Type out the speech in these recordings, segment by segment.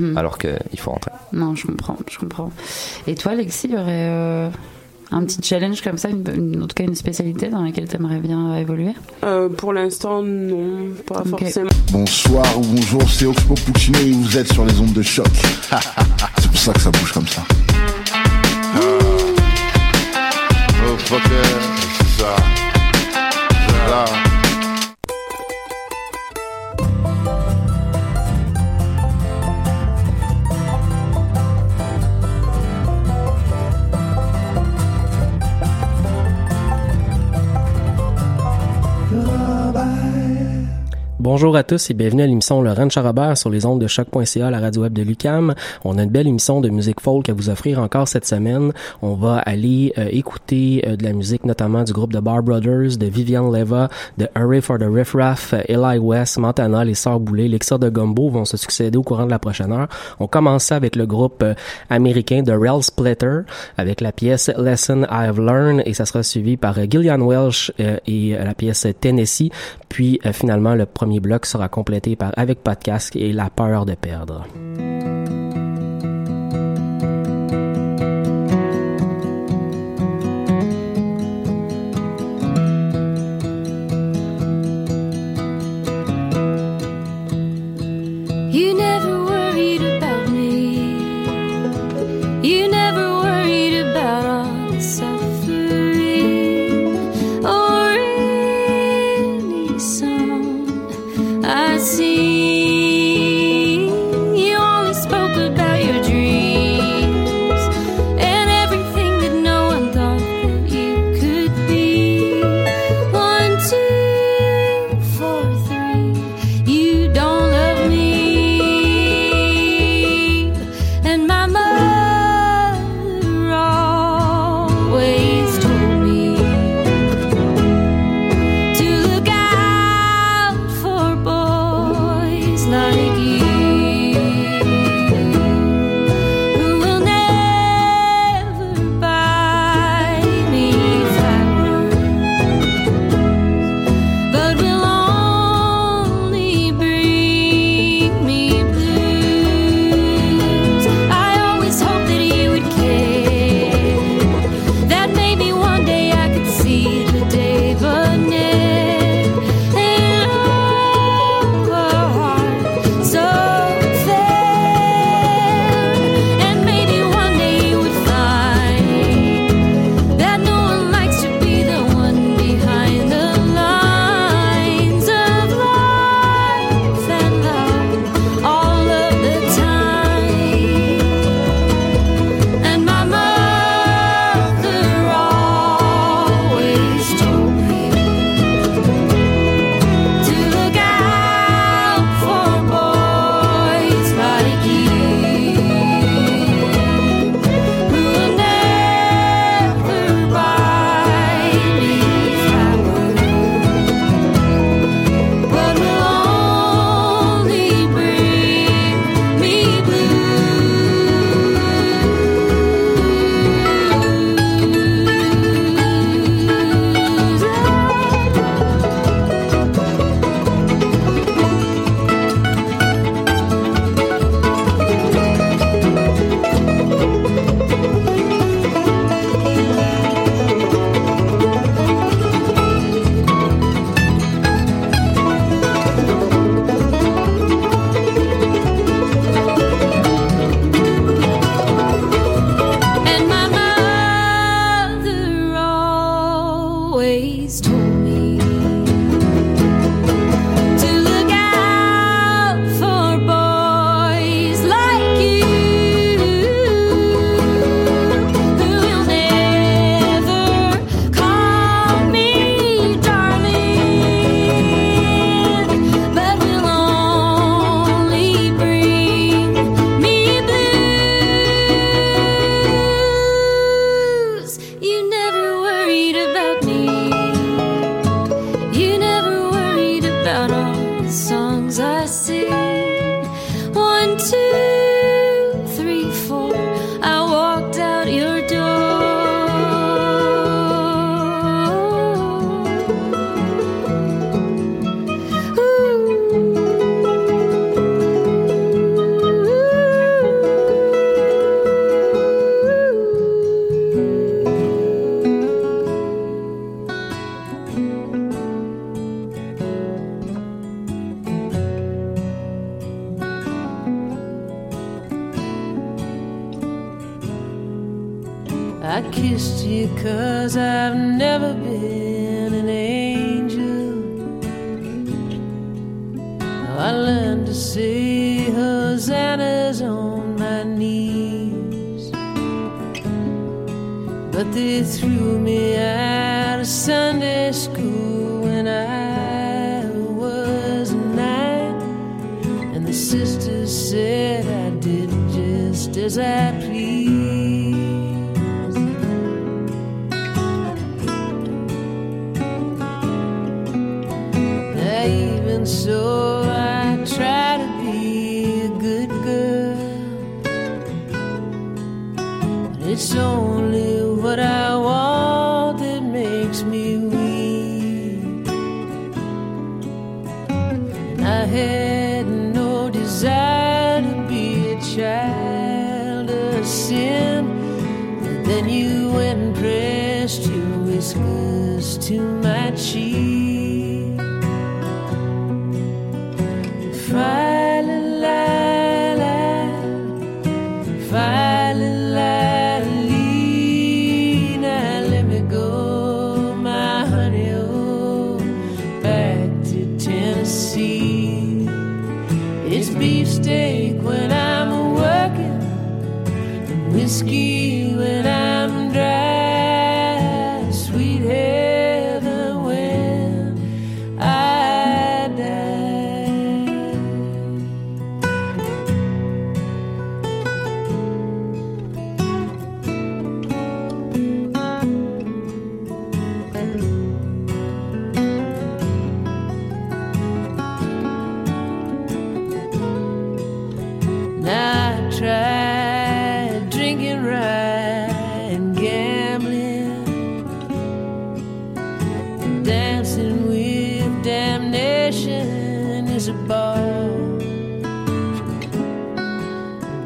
Mhm. alors qu'il faut rentrer. Non, je comprends, je comprends. Et toi, Alexis, il y aurait euh, un petit challenge comme ça, une, en tout cas une spécialité dans laquelle tu aimerais bien évoluer? Euh, Pour l'instant, non, pas forcément. Bonsoir ou bonjour, c'est Oxpo Puccino et vous êtes sur les ondes de choc. c'est pour ça que ça bouge comme ça. Ah. Oh, c'est Bonjour à tous et bienvenue à l'émission Le Charabert sur les ondes de choc.ca, la radio web de Lucam. On a une belle émission de musique folk à vous offrir encore cette semaine. On va aller euh, écouter euh, de la musique notamment du groupe de Bar Brothers, de Vivian Leva, de Hurry for the Riff Raff, euh, Eli West, Montana, les Sœurs Boulay, l'Exor de Gumbo vont se succéder au courant de la prochaine heure. On commence avec le groupe américain de Rel Splitter avec la pièce Lesson I've Learned et ça sera suivi par Gillian Welsh et la pièce Tennessee. Puis finalement le premier bloc sera complété par Avec podcast et La peur de perdre. school when I was nine, and the sisters said I did just as I pleased. Now, even so, I try to be a good girl, but it's only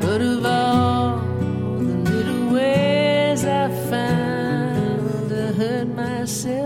But of all the little ways I found to hurt myself.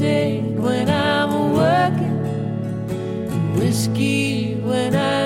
when I'm working, whiskey when I.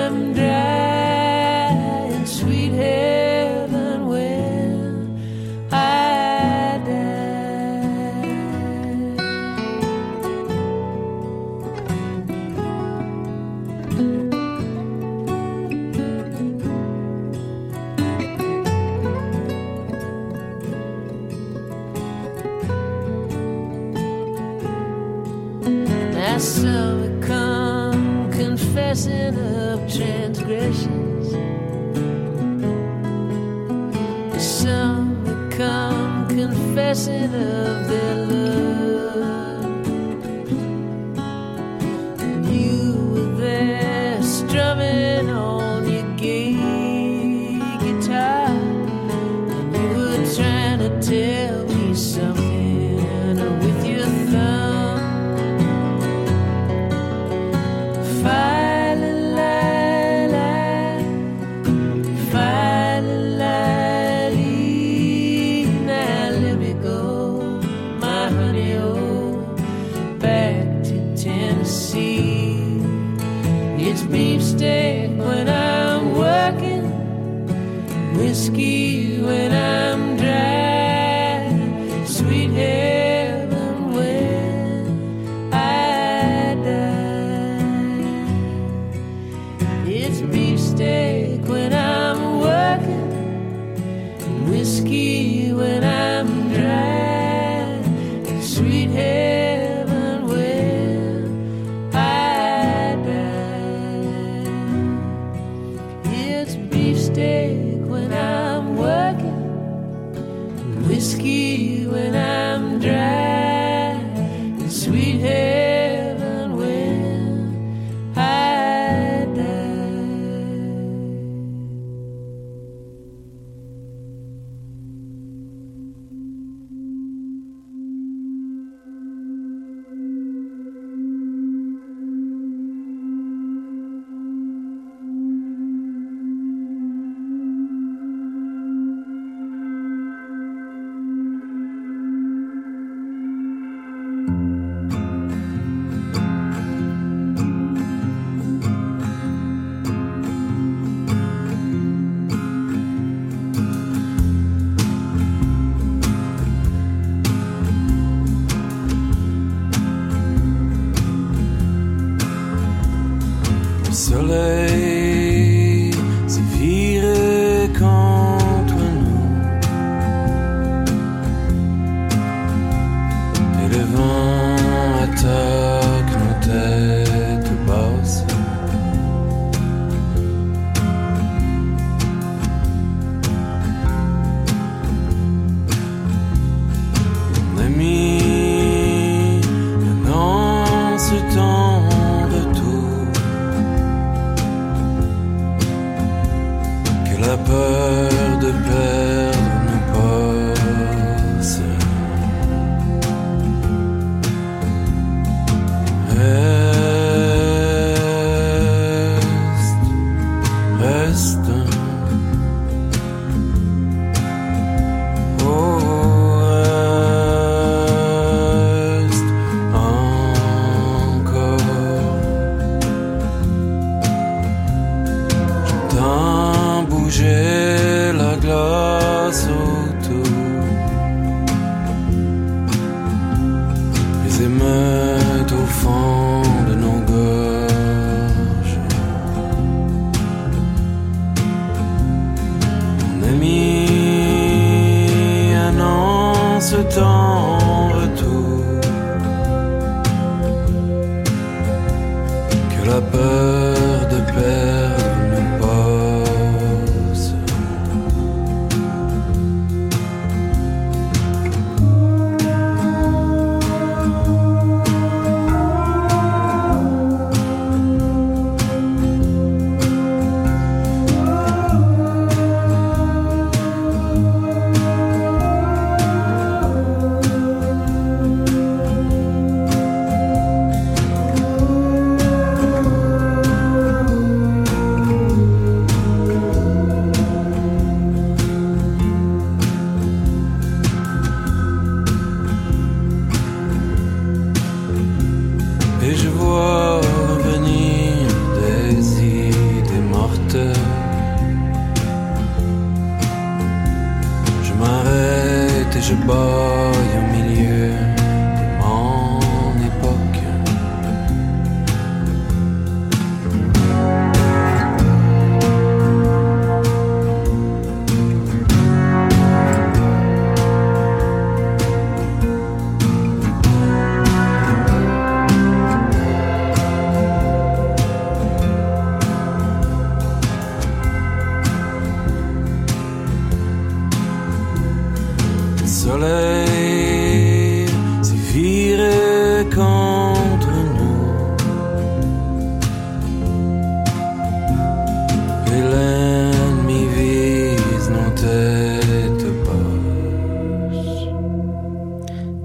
soleil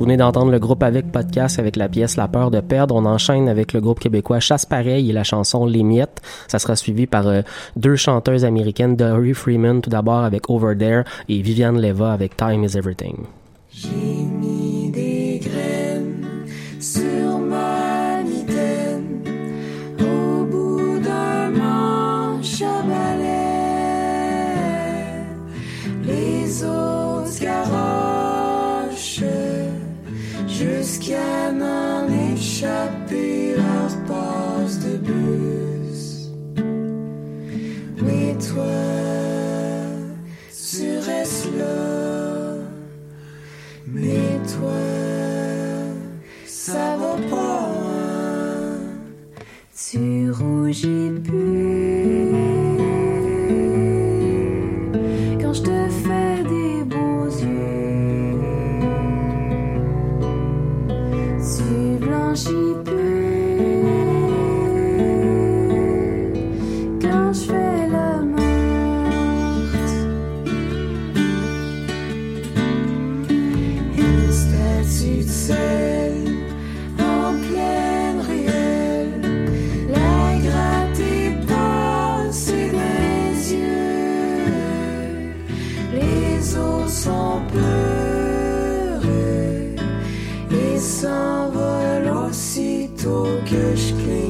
venez d'entendre le groupe Avec Podcast avec la pièce La peur de perdre. On enchaîne avec le groupe québécois Chasse pareil et la chanson Les miettes. Ça sera suivi par euh, deux chanteuses américaines, Dory Freeman tout d'abord avec Over There et Viviane Leva avec Time is Everything. échapper leurs de bus. Oui, toi, sur Esla, mais toi. çok King.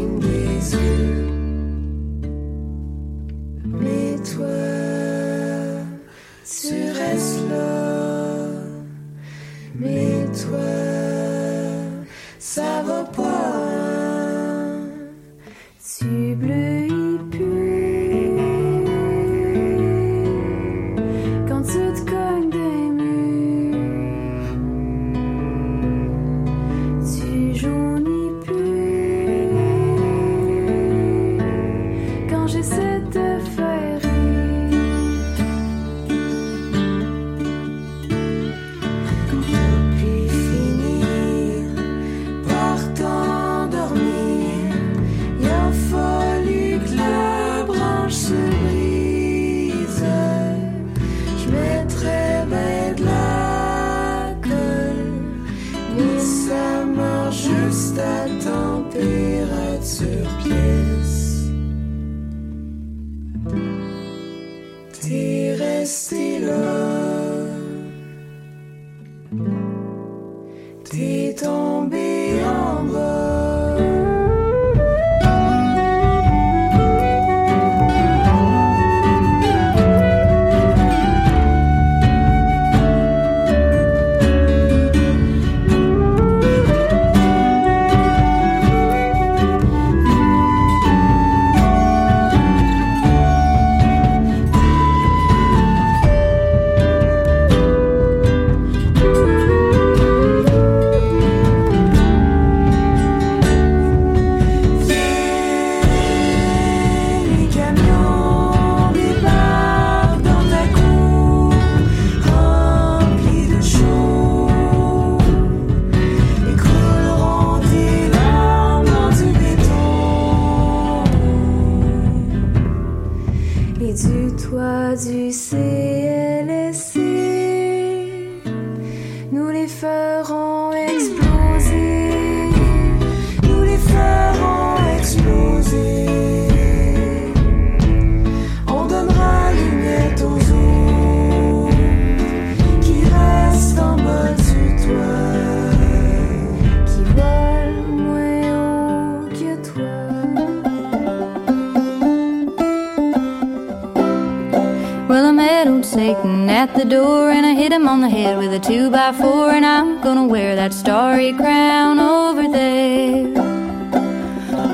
Shortening four, and I'm gonna wear that starry crown over there.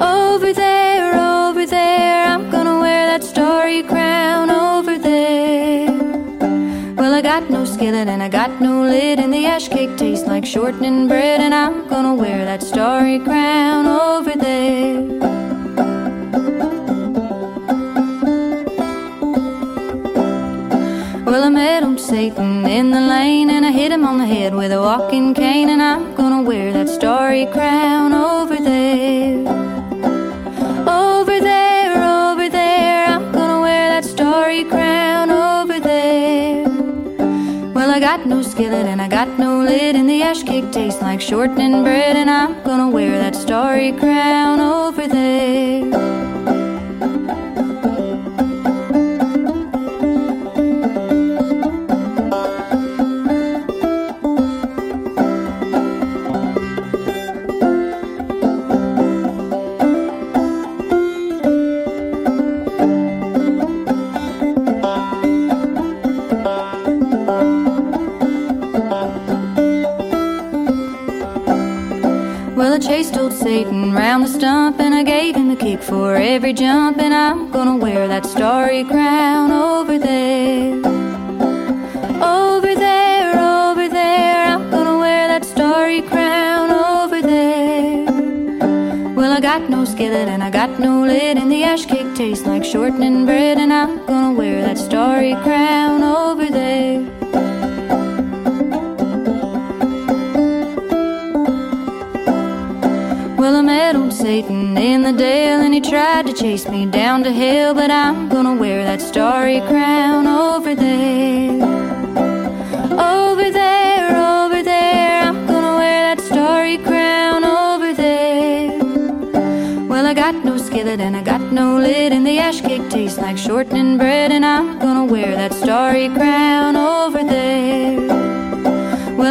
Over there, over there, I'm gonna wear that starry crown over there. Well, I got no skillet and I got no lid, and the ash cake tastes like shortening bread, and I'm gonna wear that starry crown over there. Satan in the lane, and I hit him on the head with a walking cane, and I'm gonna wear that starry crown over there. Over there, over there, I'm gonna wear that starry crown over there. Well, I got no skillet and I got no lid, and the ash cake tastes like shortening bread, and I'm gonna wear that starry crown over kick for every jump and I'm gonna wear that starry crown over there. Over there, over there, I'm gonna wear that starry crown over there. Well, I got no skillet and I got no lid and the ash cake tastes like shortening bread and I'm gonna wear that starry crown over there. Satan in the dale and he tried to chase me down to hell, but I'm gonna wear that starry crown over there. Over there, over there, I'm gonna wear that starry crown over there. Well, I got no skillet and I got no lid, and the ash cake tastes like shortening bread, and I'm gonna wear that starry crown over there.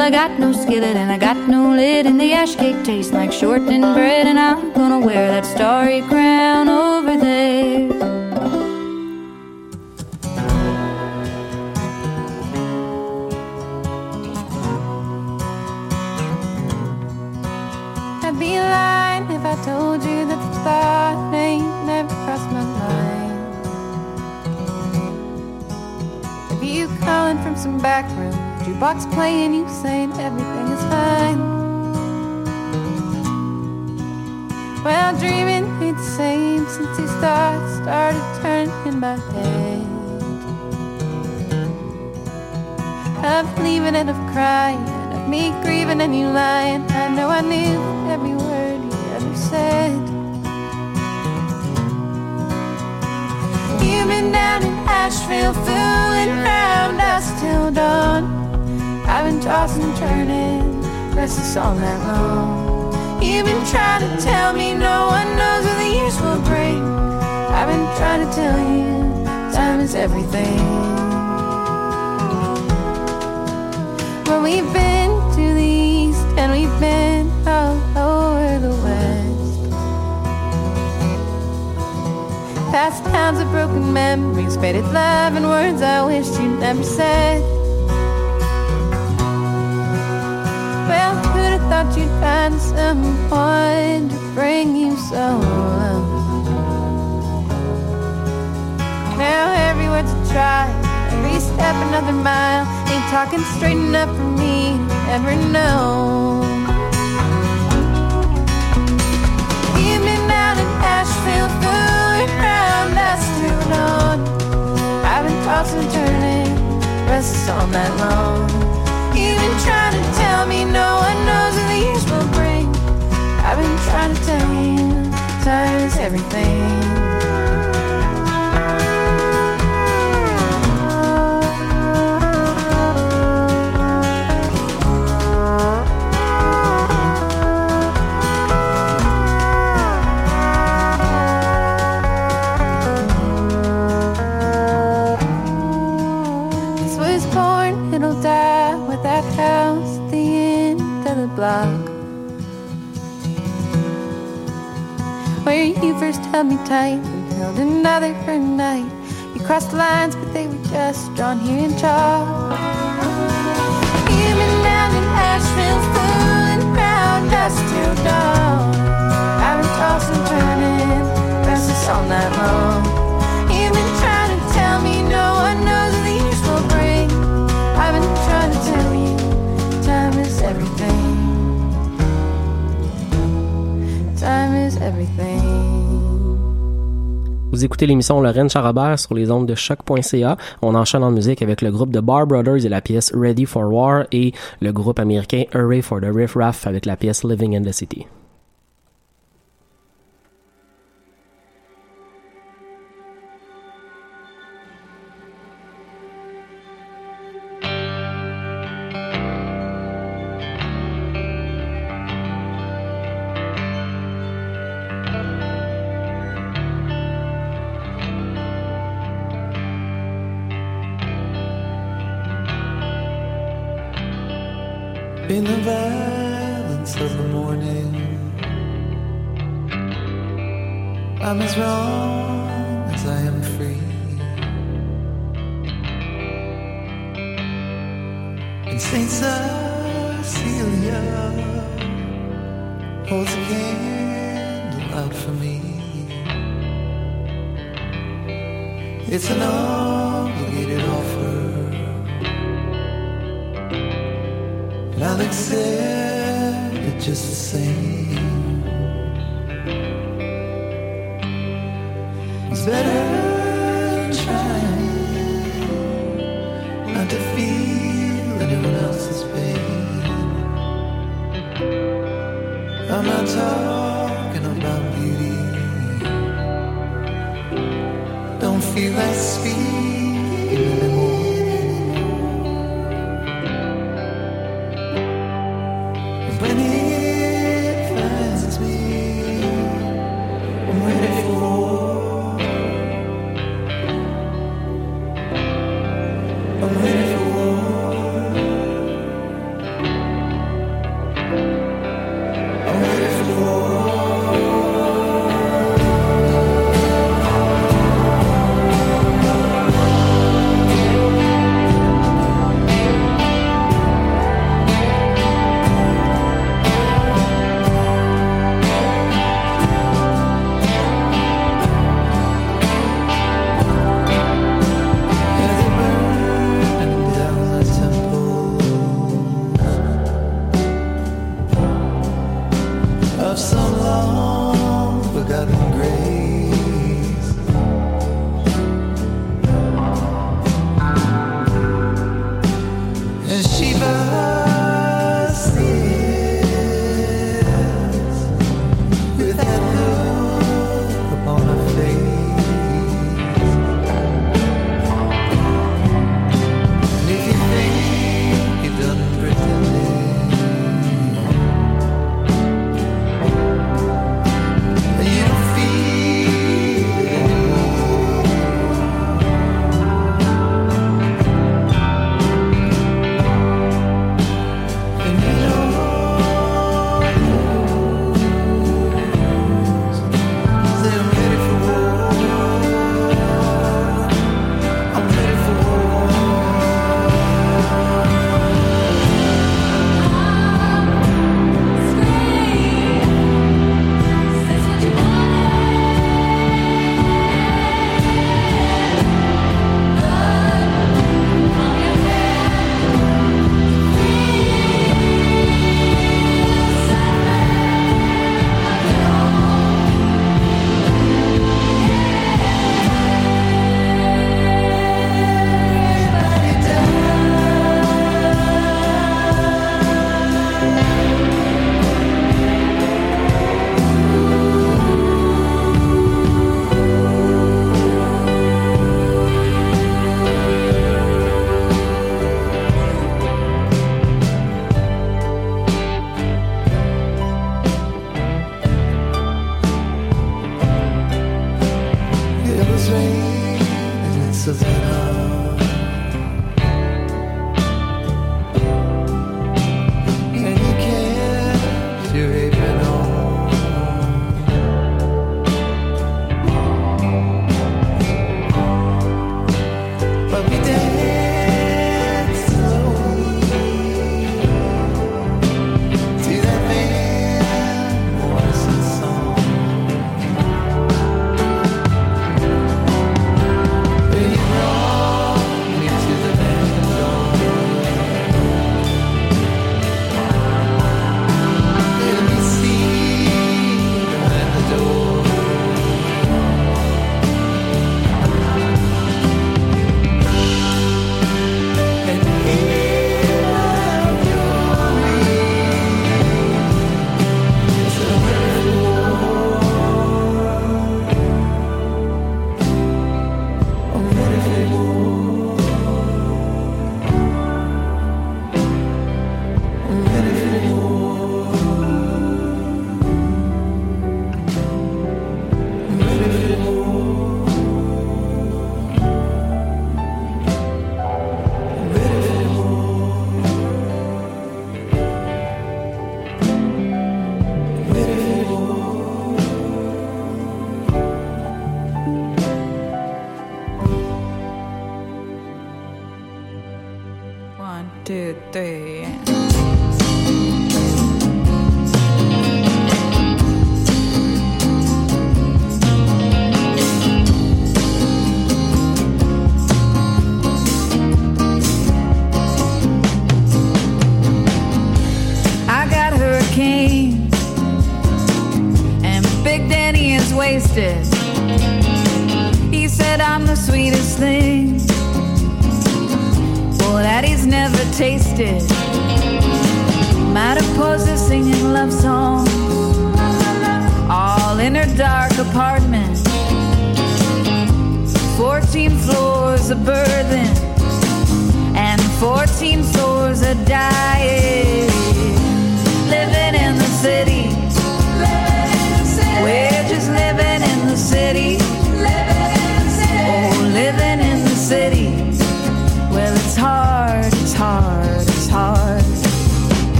Well, I got no skillet and I got no lid, and the ash cake tastes like shortening bread, and I'm gonna wear that starry crown over there. I'd be lying if I told you that the thought ain't never crossed my mind. If you calling from some back jukebox playing, you saying everything is fine. Well, dreaming ain't the same since these thoughts started turning in my head. Of leaving and of crying, of me grieving and you lying. I know I knew every word you ever said. You've been down in Asheville, fooling around us till dawn. I've been tossing turning, restless all night long. You've been trying to tell me no one knows what the years will bring. I've been trying to tell you, time is everything. Well, we've been to the east and we've been all over the west. Past towns of broken memories, faded love, and words I wished you'd never said. Well, who'd have thought you'd find someone to bring you so low? Now every word's a try, every step another mile. Ain't talking straight enough for me to ever know. You've out in Asheville, fooling around us till dawn. I've been tossing and turning, restless all night long. Trying to tell me no one knows what the years will bring. I've been trying to tell you, is everything. Where you first held me tight and held another for a night. You crossed the lines, but they were just drawn here in chalk. Been down in Asheville, fooling around us till dawn. I've been tossing, turning, restless all night long. Time is everything. Vous écoutez l'émission Lorraine Charabert sur les ondes de choc.ca. On enchaîne en musique avec le groupe de Bar Brothers et la pièce Ready for War et le groupe américain Hurray for the Riff Raff avec la pièce Living in the City. I'm not talking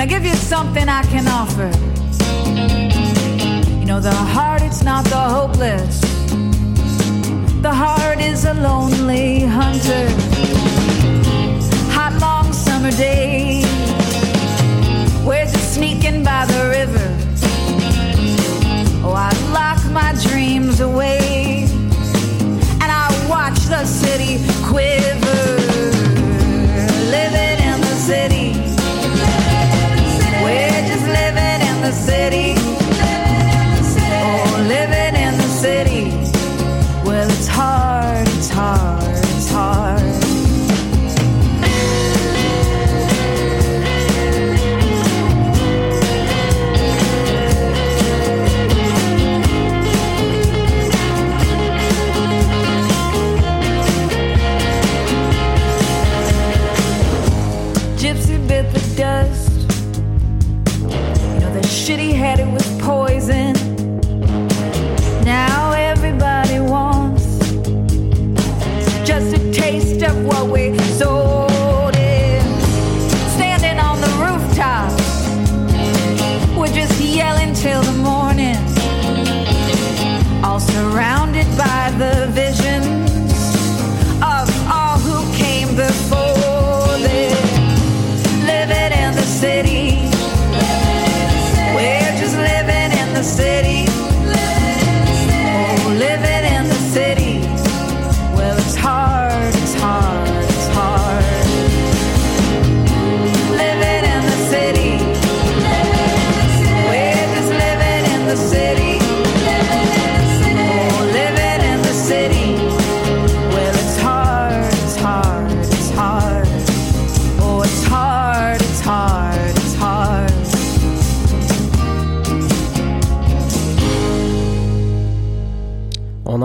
I give you something I can offer. You know, the heart, it's not the hopeless. The heart is a lonely hunter. Hot, long summer day. Where's it sneaking by the river? Oh, I lock my dreams away. And I watch the city quiver.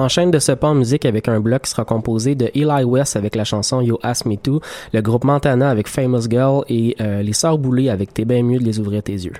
enchaîne de ce pas musique avec un bloc qui sera composé de Eli West avec la chanson You Ask Me To, le groupe Montana avec Famous Girl et euh, les Sœurs Boulées avec T'es bien mieux de les ouvrir tes yeux.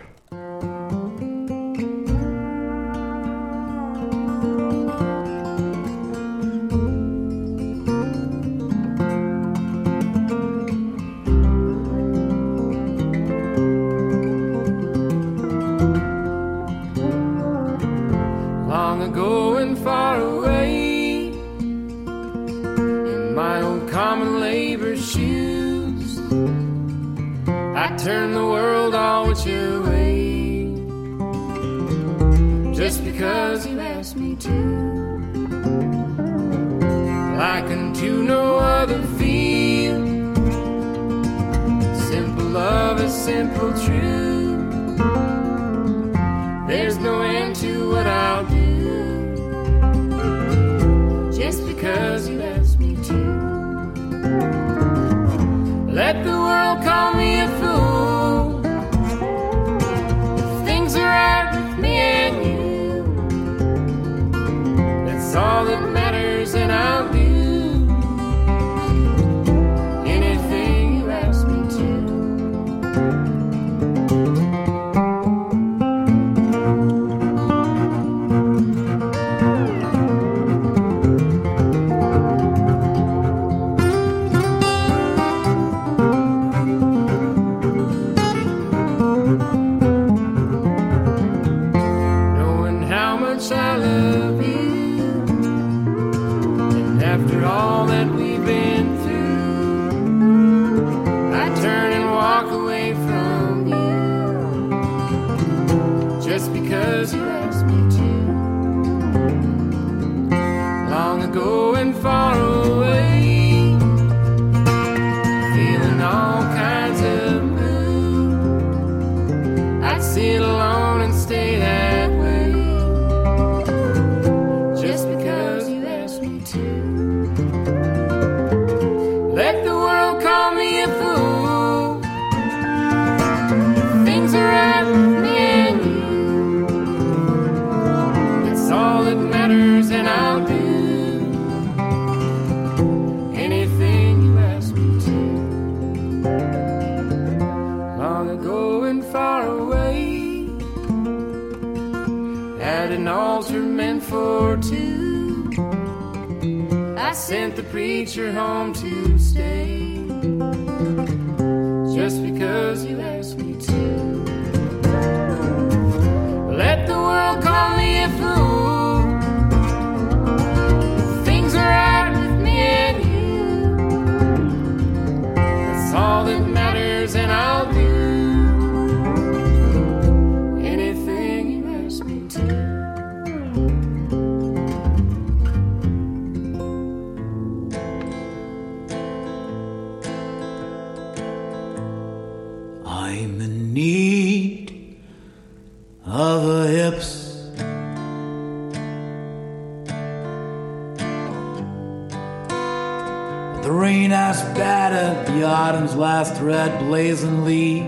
The rain has battered the autumn's last red blazing leaf.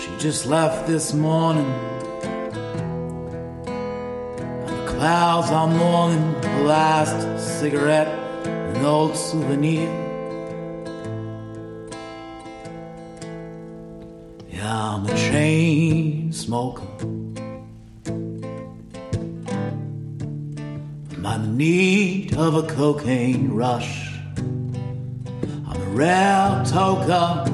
She just left this morning. And the clouds are mourning the last cigarette, an old souvenir. Yeah, I'm a chain smoker. Need of a cocaine rush. I'm a rare toker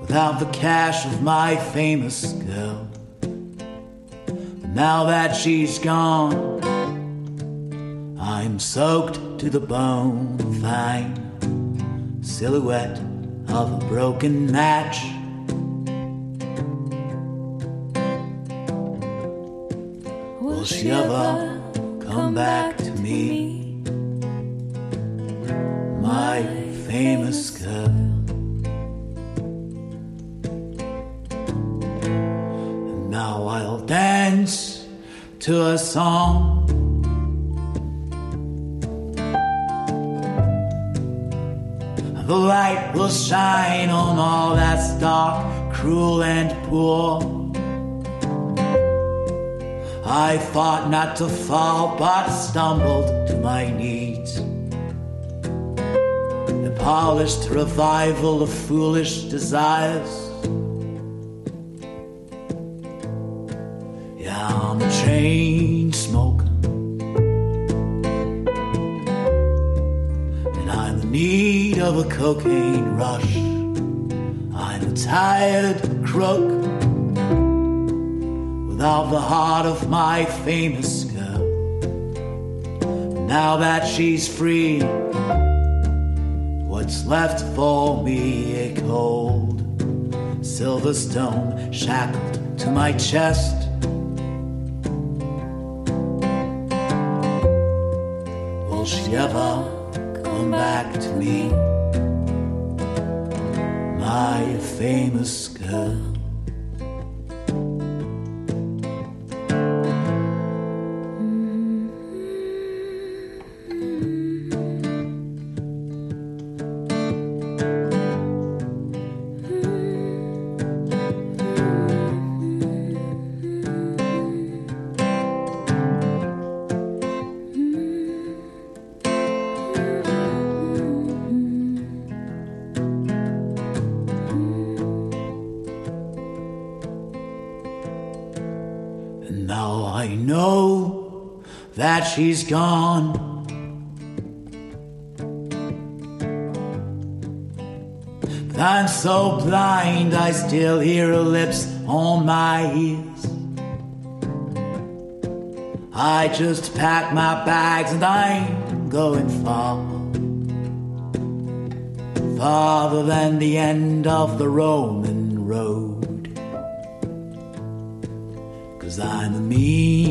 without the cash of my famous girl. But now that she's gone, I'm soaked to the bone, fine silhouette of a broken match. Will she ever come back to me? My famous girl. And now I'll dance to a song. The light will shine on all that's dark, cruel, and poor. I fought not to fall, but stumbled to my knees. The polished revival of foolish desires. Yeah, I'm a chain smoker. and I'm in need of a cocaine rush. I'm a tired crook without the heart of my famous girl. Now that she's free, what's left for me a cold silver stone shackled to my chest. Will she ever come back to me? My famous girl. She's gone. But I'm so blind, I still hear her lips on my ears. I just pack my bags and I'm going far. Farther than the end of the Roman road. Cause I'm a mean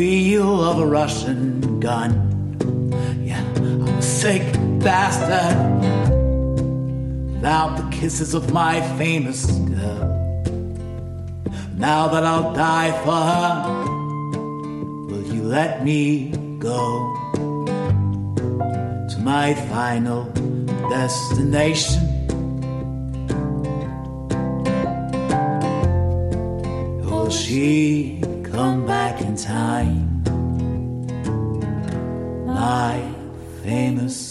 wheel of a Russian gun. Yeah, I'm a sick bastard. Without the kisses of my famous girl. Now that I'll die for her, will you let me go to my final destination? Will she come back in time? My famous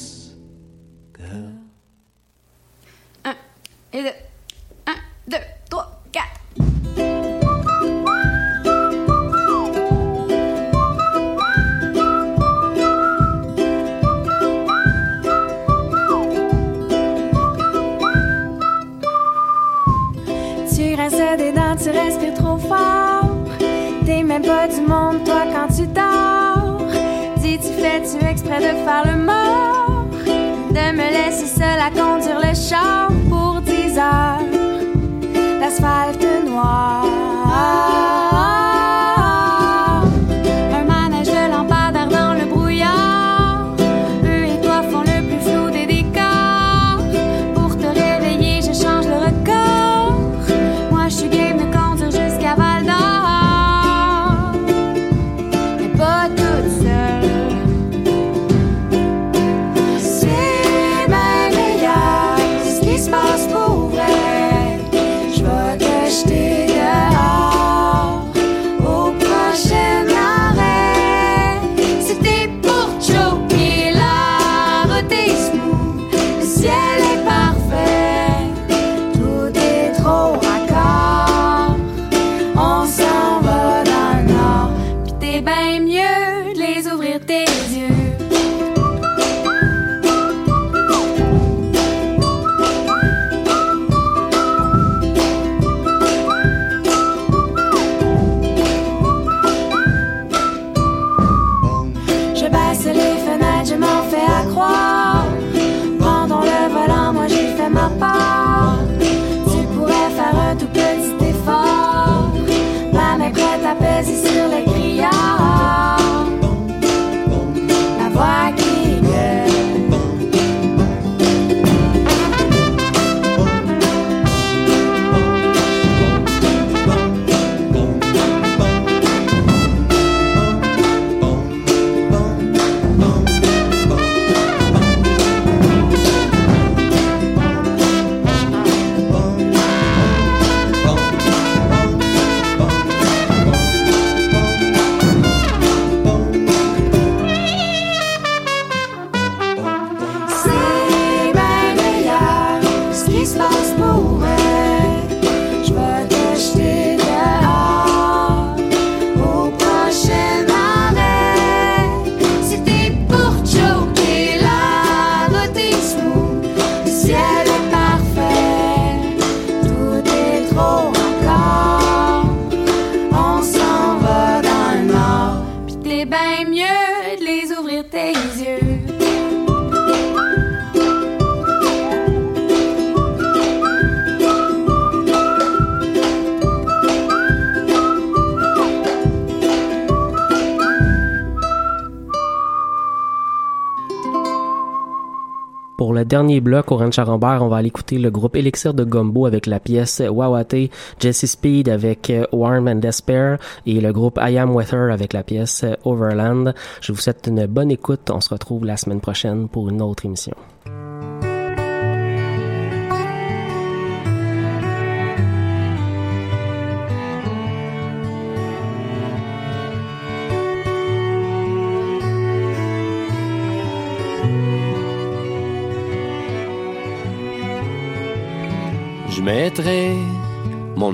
dernier bloc au Ranch on va aller écouter le groupe Elixir de Gumbo avec la pièce Wawate, Jesse Speed avec euh, Warm and Despair et le groupe I Am Weather avec la pièce Overland. Je vous souhaite une bonne écoute. On se retrouve la semaine prochaine pour une autre émission.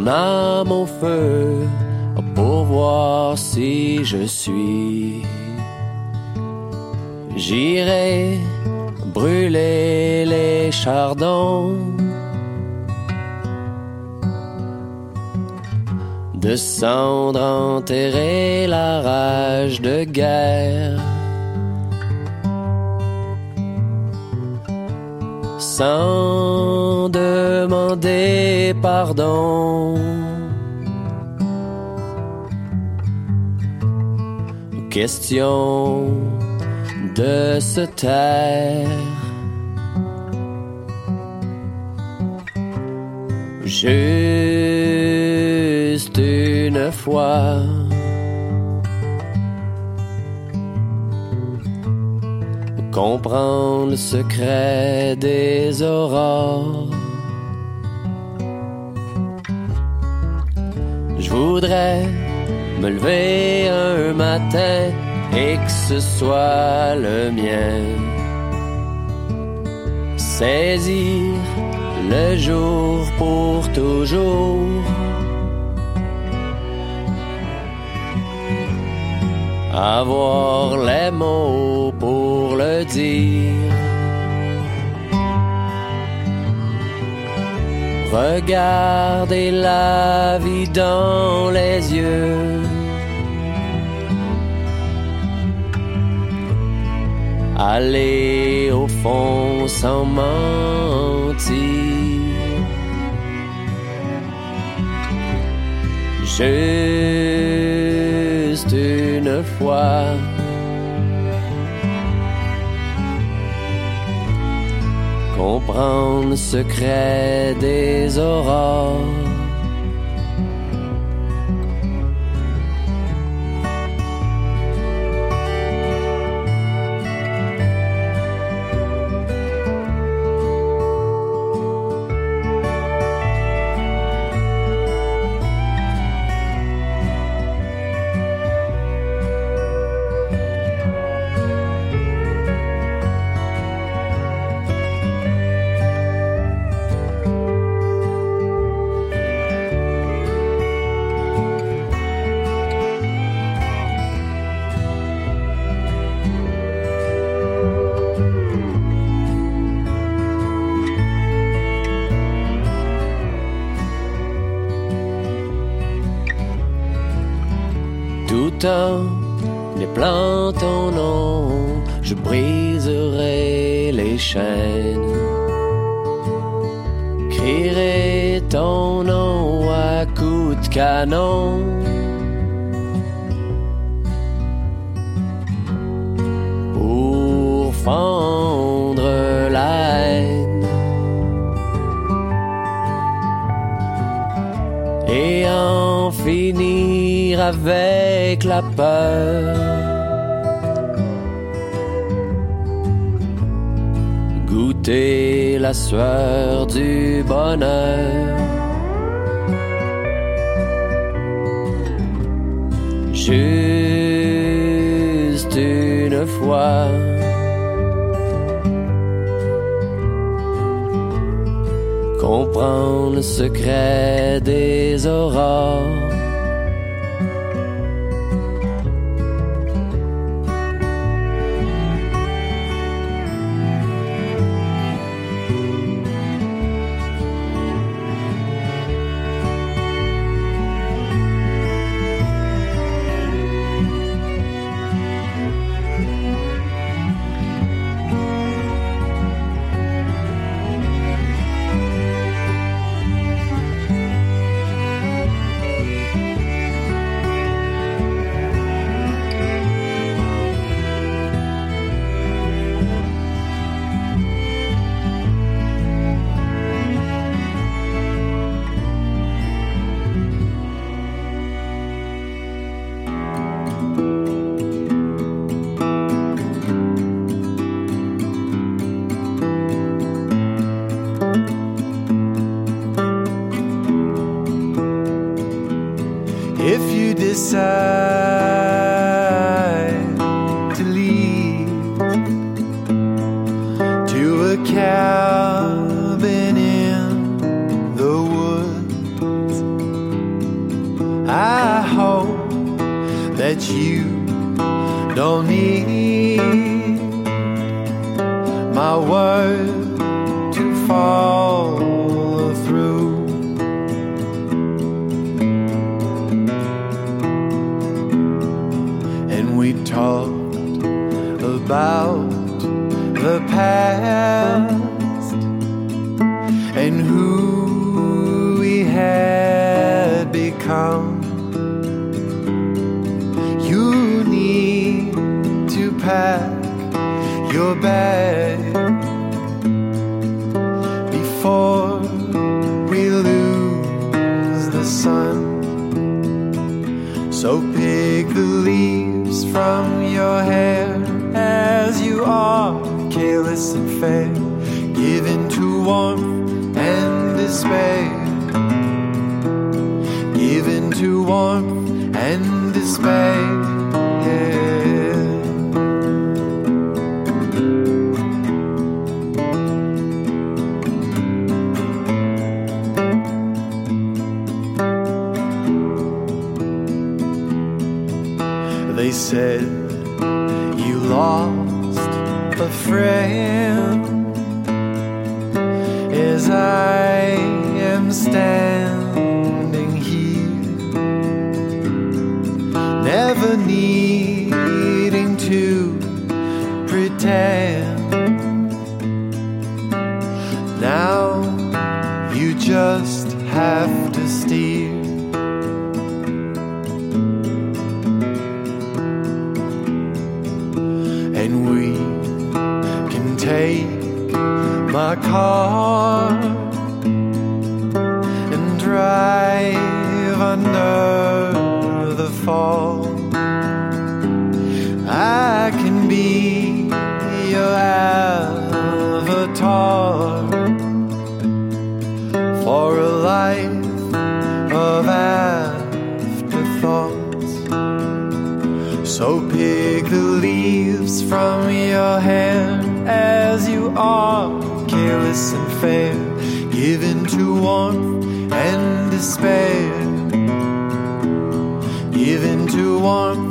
Mon au feu pour voir si je suis. J'irai brûler les chardons. de cendres enterrer la rage de guerre. Sans demander pardon. Question de se taire. Juste une fois. Comprendre le secret des aurores. Je voudrais me lever un matin et que ce soit le mien. Saisir le jour pour toujours. Avoir les mots pour le dire. Regarder la vie dans les yeux. Aller au fond sans mentir. Juste une fois. Comprendre le secret des aurores. Et en finir avec la peur. Goûter la sueur du bonheur. Juste une fois. Comprendre le secret des aurores. a word to fall through. And we talked about the past and who we had become. You need to pack your bag. from your hair as you are, careless and fair, given to warmth and despair. Given to warmth and despair. afraid. live under the fall. I can be your avatar for a life of afterthoughts. So pick the leaves from your hand as you are, careless and fair, given to warmth and despair. warm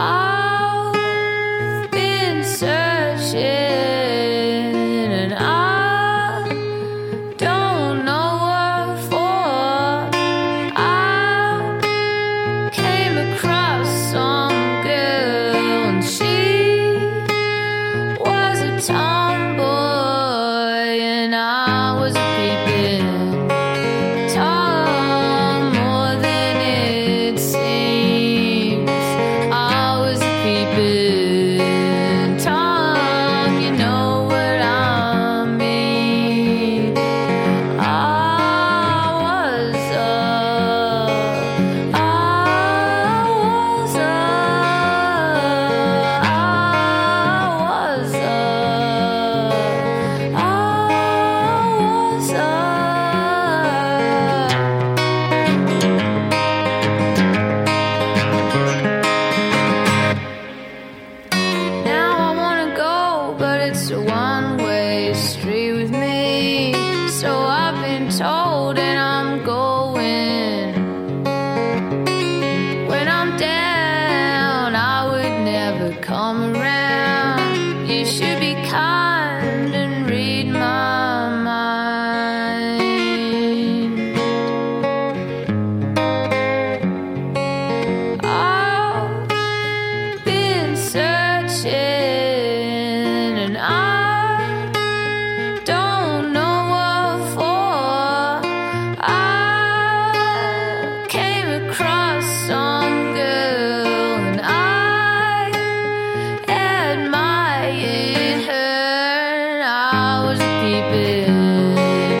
I